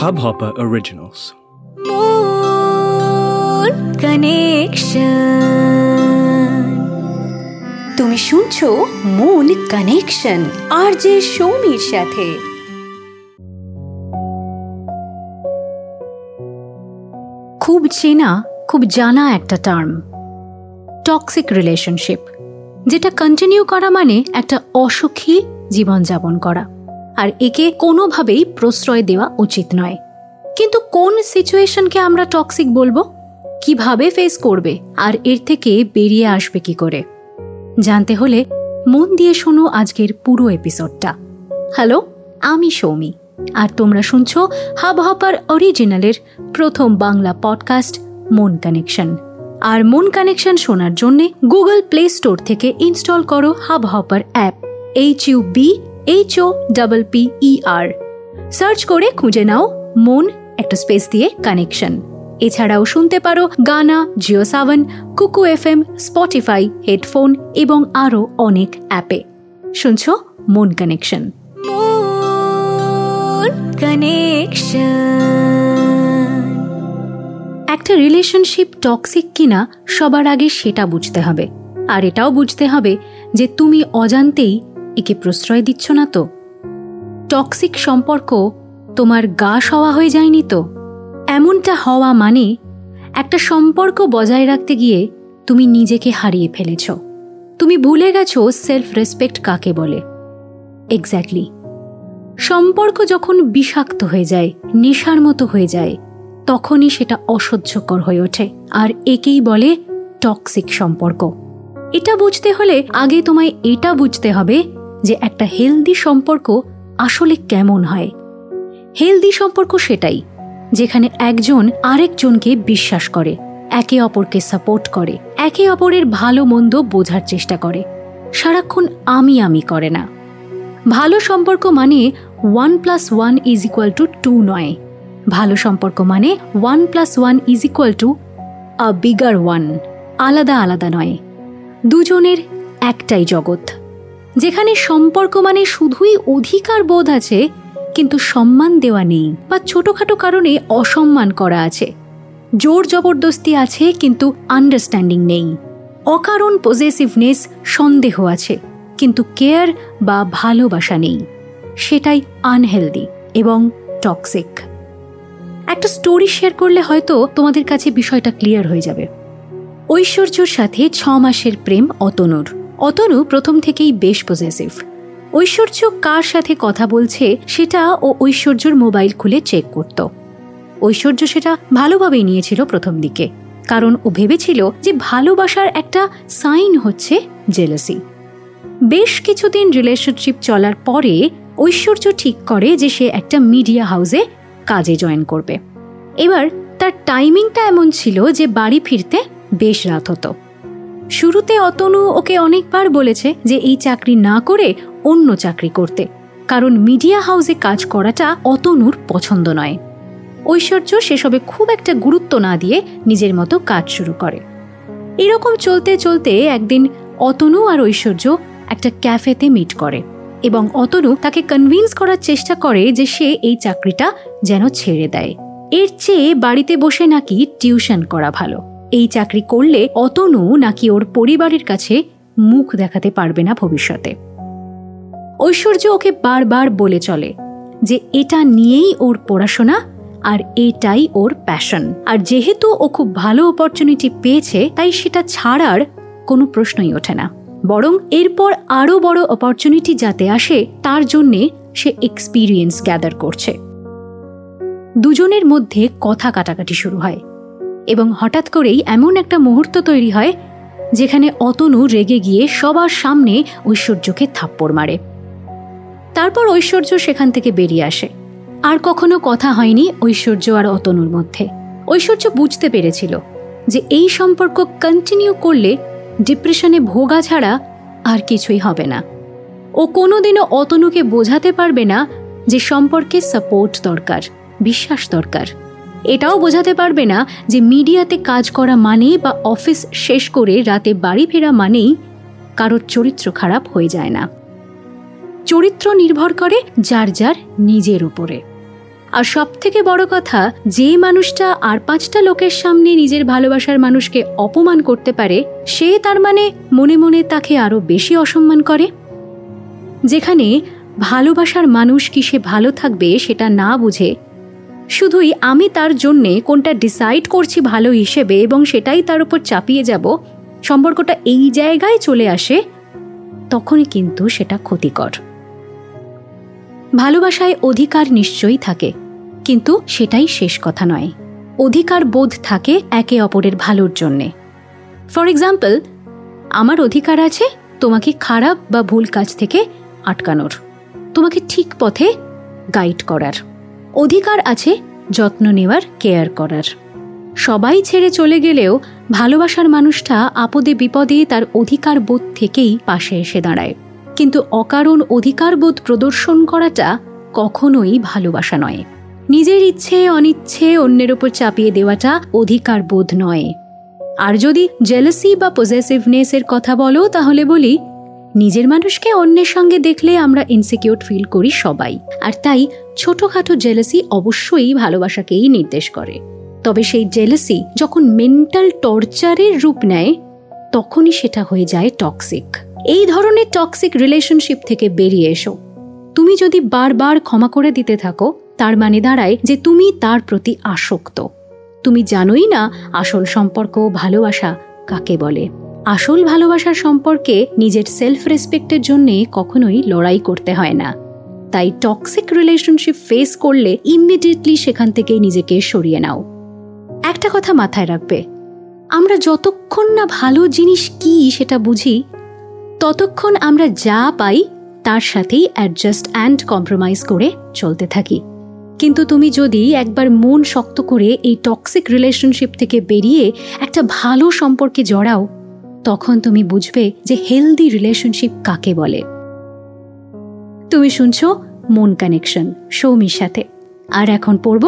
Hubhopper Originals. Moon connection তুমি শুনছো মূল কানেকশন আর যে সৌমির সাথে। খুব চেনা, খুব জানা একটা টার্ম টক্সিক রিলেশনশিপ যেটা কন্টিনিউ করা মানে একটা অসুখী জীবনযাপন করা। আর একে কোনোভাবেই প্রশ্রয় দেওয়া উচিত নয়। কিন্তু কোন সিচুয়েশনকে আমরা টক্সিক বলব? কীভাবে ফেস করবে? আর এর থেকে বেরিয়ে আসবে কি করে? জানতে হলে মন দিয়ে শোনো আজকের পুরো এপিসোডটা হ্যালো আমি সৌমি। আর তোমরা শুনছো হাব হপার অরিজিনালের প্রথম বাংলা পডকাস্ট মন কানেকশন আর মন কানেকশন শোনার জন্য গুগল প্লে স্টোর থেকে ইনস্টল করো Hubhopper app H U B H O double P E R search করে খুঁজে নাও মন একটা স্পেস দিয়ে কানেকশন এছাড়াও শুনতে পারো গানা জিও সাভন কুকু এফ এম স্পটিফাই হেডফোন এবং আরও অনেক অ্যাপে। শুনছ মন কানেকশন একটা রিলেশনশিপ টক্সিক কিনা সবার আগে সেটা বুঝতে হবে। আর এটাও বুঝতে হবে যে তুমি অজান্তেই একে প্রশ্রয় দিচ্ছ না তো? টক্সিক সম্পর্ক তোমার গা সওয়া হয়ে যায়নি তো? এমনটা হওয়া মানে একটা সম্পর্ক বজায় রাখতে গিয়ে তুমি নিজেকে হারিয়ে ফেলেছ। তুমি ভুলে গেছো সেলফ রেসপেক্ট কাকে বলে। এক্স্যাক্টলি সম্পর্ক যখন বিষাক্ত হয়ে যায়, নেশার মতো হয়ে যায়, তখনই সেটা অসহ্যকর হয়ে ওঠে, আর একেই বলে টক্সিক সম্পর্ক। এটা বুঝতে হলে আগে তোমায় এটা বুঝতে হবে যে একটা হেলদি সম্পর্ক আসলে কেমন হয়। হেলদি সম্পর্ক সেটাই, যেখানে একজন আরেকজনকে বিশ্বাস করে, একে অপরকে সাপোর্ট করে, একে অপরের ভালো মন্দ বোঝার চেষ্টা করে। সারাক্ষণ আমি আমি করে না। ভালো সম্পর্ক মানে one plus one is equal to two নয়। ভালো সম্পর্ক মানে one plus one is equal to a bigger one আলাদা আলাদা নয়। দুজনের একটাই জগৎ। যেখানে সম্পর্ক মানে শুধুই অধিকার বোধ আছে, কিন্তু সম্মান দেওয়া নেই বা ছোটখাটো কারণে অসম্মান করা আছে। জোর জবরদস্তি আছে, কিন্তু আন্ডারস্ট্যান্ডিং নেই। অকারণ পজেসিভনেস সন্দেহ আছে, কিন্তু কেয়ার বা ভালোবাসা নেই। সেটাই আনহেলদি এবং টক্সিক একটা স্টোরি শেয়ার করলে হয়তো তোমাদের কাছে বিষয়টা ক্লিয়ার হয়ে যাবে। ঐশ্বর্যর সাথে ছ মাসের প্রেম অতনুর। অতনু প্রথম থেকেই বেশ পজেসিভ ঐশ্বর্য কার সাথে কথা বলছে সেটা ও ঐশ্বর্যর মোবাইল খুলে চেক করত। ঐশ্বর্য সেটা ভালোভাবেই নিয়েছিল প্রথম দিকে, কারণ ও ভেবেছিল যে ভালোবাসার একটা সাইন হচ্ছে জেলাসি বেশ কিছুদিন রিলেশনশিপ চলার পরে ঐশ্বর্য ঠিক করে যে সে একটা মিডিয়া হাউসে কাজে জয়েন করবে। এবার তার টাইমিংটা এমন ছিল যে বাড়ি ফিরতে বেশ রাত হতো। শুরুতে অতনু ওকে অনেকবার বলেছে যে এই চাকরি না করে অন্য চাকরি করতে, কারণ মিডিয়া হাউসে কাজ করাটা অতনুর পছন্দ নয়। ঐশ্বর্য সেসবে খুব একটা গুরুত্ব না দিয়ে নিজের মতো কাজ শুরু করে। এরকম চলতে চলতে একদিন অতনু আর ঐশ্বর্য একটা ক্যাফেতে মিট করে এবং অতনু তাকে কনভিন্স করার চেষ্টা করে যে সে এই চাকরিটা যেন ছেড়ে দেয়। এর চেয়ে বাড়িতে বসে নাকি টিউশন করা ভালো। এই চাকরি করলে অতনু নাকি ওর পরিবারের কাছে মুখ দেখাতে পারবে না ভবিষ্যতে। ঐশ্বর্য ওকে বারবার বলে চলে যে এটা নিয়েই ওর পড়াশোনা আর এটাই ওর প্যাশন আর যেহেতু ও খুব ভালো অপরচুনিটি পেয়েছে, তাই সেটা ছাড়ার কোনো প্রশ্নই ওঠে না। বরং এরপর আরও বড় অপরচুনিটি যাতে আসে, তার জন্যে সে এক্সপিরিয়েন্স গ্যাদার করছে। দুজনের মধ্যে কথা কাটাকাটি শুরু হয়। এবং হঠাৎ করেই এমন একটা মুহূর্ত তৈরি হয়, যেখানে অতনু রেগে গিয়ে সবার সামনে ঐশ্বর্যকে থাপ্পড় মারে। তারপর ঐশ্বর্য সেখান থেকে বেরিয়ে আসে। আর কখনো কথা হয়নি ঐশ্বর্য আর অতনুর মধ্যে। ঐশ্বর্য বুঝতে পেরেছিল যে এই সম্পর্ক কন্টিনিউ করলে ডিপ্রেশনে ভোগা ছাড়া আর কিছুই হবে না। ও কোনোদিনও অতনুকে বোঝাতে পারবে না যে সম্পর্কে সাপোর্ট দরকার, বিশ্বাস দরকার। এটাও বোঝাতে পারবে না যে মিডিয়াতে কাজ করা মানে বা অফিস শেষ করে রাতে বাড়ি ফেরা মানেই কারোর চরিত্র খারাপ হয়ে যায় না। চরিত্র নির্ভর করে যার যার নিজের উপরে। আর সব থেকে বড় কথা যে মানুষটা আর পাঁচটা লোকের সামনে নিজের ভালোবাসার মানুষকে অপমান করতে পারে, সে তার মানে মনে মনে তাকে আরও বেশি অসম্মান করে। যেখানে ভালোবাসার মানুষ কি সে ভালো থাকবে সেটা না বুঝে শুধুই আমি তার জন্যে কোনটা ডিসাইড করছি ভালো হিসেবে এবং সেটাই তার উপর চাপিয়ে যাব, সম্পর্কটা এই জায়গায় চলে আসে, তখনই কিন্তু সেটা ক্ষতিকর। ভালোবাসায় অধিকার নিশ্চয়ই থাকে, কিন্তু সেটাই শেষ কথা নয়। অধিকার বোধ থাকে একে অপরের ভালোর জন্যে। ফর এক্সাম্পল আমার অধিকার আছে তোমাকে খারাপ বা ভুল কাজ থেকে আটকানোর। তোমাকে ঠিক পথে গাইড করার। অধিকার আছে যত্ন নেওয়ার, কেয়ার করার। সবাই ছেড়ে চলে গেলেও ভালোবাসার মানুষটা আপদে বিপদে তার অধিকার বোধ থেকেই পাশে এসে দাঁড়ায়। কিন্তু অকারণ অধিকার বোধ প্রদর্শন করাটা কখনোই ভালোবাসা নয়। নিজের ইচ্ছে, অনিচ্ছে অন্যের ওপর চাপিয়ে দেওয়াটা অধিকার বোধ নয়। আর যদি জেলাসি বা পজেসিভনেসের কথা বলো, তাহলে বলি নিজের মানুষকে অন্যের সঙ্গে দেখলে আমরা ইনসিকিউর ফিল করি সবাই। আর তাই ছোটখাটো জেলেসি অবশ্যই ভালোবাসাকেই নির্দেশ করে। তবে সেই জেলেসি যখন মেন্টাল টর্চারের রূপ নেয়, তখনই সেটা হয়ে যায় টক্সিক এই ধরনের টক্সিক রিলেশনশিপ থেকে বেরিয়ে এসো। তুমি যদি বারবার ক্ষমা করে দিতে থাকো, তার মানে দাঁড়ায় যে তুমি তার প্রতি আসক্ত। তুমি জানোই না আসল সম্পর্ক ভালোবাসা কাকে বলে। আসল ভালোবাসার সম্পর্কে নিজের সেলফ রেসপেক্টের জন্য কখনোই লড়াই করতে হয় না। তাই টক্সিক রিলেশনশিপ ফেস করলে ইমিডিয়েটলি সেখান থেকে নিজেকে সরিয়ে নাও। একটা কথা মাথায় রাখবে, আমরা যতক্ষণ না ভালো জিনিস কি সেটা বুঝি, ততক্ষণ আমরা যা পাই তার সাথেই অ্যাডজাস্ট অ্যান্ড কম্প্রোমাইজ করে চলতে থাকি। কিন্তু তুমি যদি একবার মন শক্ত করে এই টক্সিক রিলেশনশিপ থেকে বেরিয়ে একটা ভালো সম্পর্কে জড়াও তখন তুমি বুঝবে যে হেলদি রিলেশনশিপ কাকে বলে। তুমি শুনছ মন কানেকশন সৌমির সাথে। আর এখন পড়ব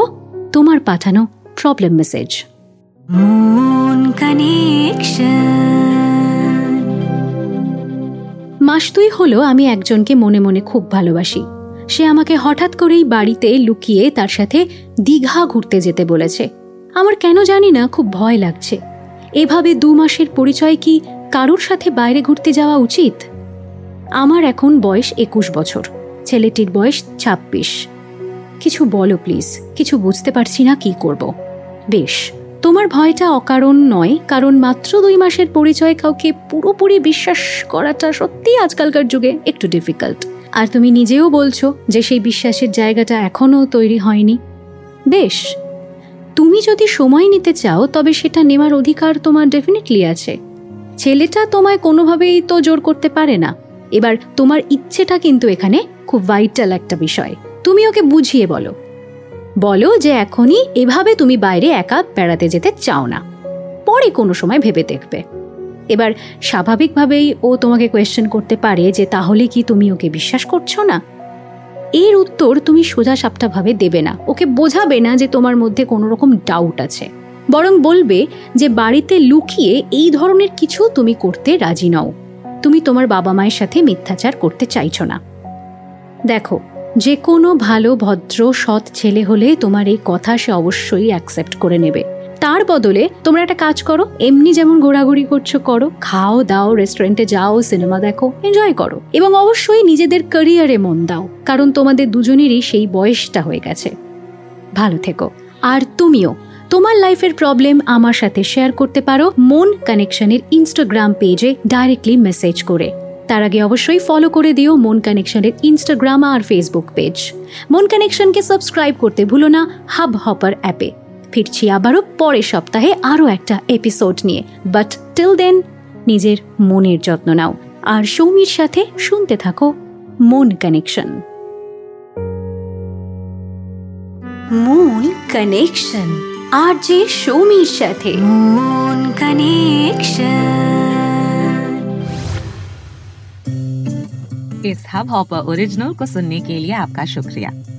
তোমার পাঠানো প্রবলেম মেসেজ মন মাস দুই হলো আমি একজনকে মনে মনে খুব ভালোবাসি। সে আমাকে হঠাৎ করেই বাড়িতে লুকিয়ে তার সাথে দীঘা ঘুরতে যেতে বলেছে। আমার কেন জানি না খুব ভয় লাগছে। এভাবে দু মাসের পরিচয় কি কারোর সাথে বাইরে ঘুরতে যাওয়া উচিত? আমার এখন বয়স একুশ বছর। ছেলেটির বয়স ছাব্বিশ। কিছু বলো প্লিজ, কিছু বুঝতে পারছি না কি করব। বেশ, তোমার ভয়টা অকারণ নয়, কারণ মাত্র দুই মাসের পরিচয় কাউকে পুরোপুরি বিশ্বাস করাটা সত্যি আজকালকার যুগে একটু ডিফিকাল্ট আর তুমি নিজেও বলছো যে সেই বিশ্বাসের জায়গাটা এখনও তৈরি হয়নি। বেশ তুমি যদি সময় নিতে চাও, তবে সেটা নেওয়ার অধিকার তোমার ডেফিনেটলি আছে। ছেলেটা তোমায় কোনোভাবেই তো জোর করতে পারে না। এবার তোমার ইচ্ছেটা কিন্তু এখানে খুব ভাইটাল একটা বিষয়। তুমি ওকে বুঝিয়ে বলো। বলো যে এখনই এভাবে তুমি বাইরে একা বেড়াতে যেতে চাও না। পরে কোনো সময় ভেবে দেখবে। এবার স্বাভাবিকভাবেই ও তোমাকে কোয়েশ্চেন করতে পারে যে তাহলে কি তুমি ওকে বিশ্বাস করছ না? এর উত্তর তুমি সোজা সাপটাভাবে দেবে না। ওকে বোঝাবে না যে তোমার মধ্যে কোনো রকম ডাউট আছে। বরং বলবে যে বাড়িতে লুকিয়ে এই ধরনের কিছু তুমি করতে রাজি নও। তুমি তোমার বাবা মায়ের সাথে মিথ্যাচার করতে চাইছো না। দেখো, যে কোনো ভালো, ভদ্র, সৎ ছেলে হলে তোমার এই কথা সে অবশ্যই অ্যাকসেপ্ট করে নেবে। তার বদলে তোমরা একটা কাজ করো, এমনি যেমন ঘোরাঘুরি করছ, করো, খাও, দাও রেস্টুরেন্টে যাও সিনেমা দেখো এনজয় করো। এবং অবশ্যই নিজেদের ক্যারিয়ারে মন দাও, কারণ তোমাদের দুজনেরই সেই বয়সটা হয়ে গেছে। ভালো থেকো। আর তুমিও, তোমার লাইফের প্রবলেম আমার সাথে শেয়ার করতে পারো, মন কানেকশনের ইনস্টাগ্রাম পেজে ডাইরেক্টলি মেসেজ করে। তার আগে অবশ্যই ফলো করে দিও মন কানেকশনের ইনস্টাগ্রাম আর ফেসবুক পেজ মন কানেকশনকে সাবস্ক্রাইব করতে ভুলো না হাব হপার অ্যাপে ফিরছি আবারও পরের সপ্তাহে আরও একটা এপিসোড নিয়ে বাট টিল দেন নিজের মনের যত্ন নাও আর সৌমির সাথে শুনতে থাকো মন কানেকশন মন কানেকশন আর যে সৌমির সাথে মন কানেকশন इस हब हॉपर ओरिजिनल को सुनने के लिए आपका शुक्रिया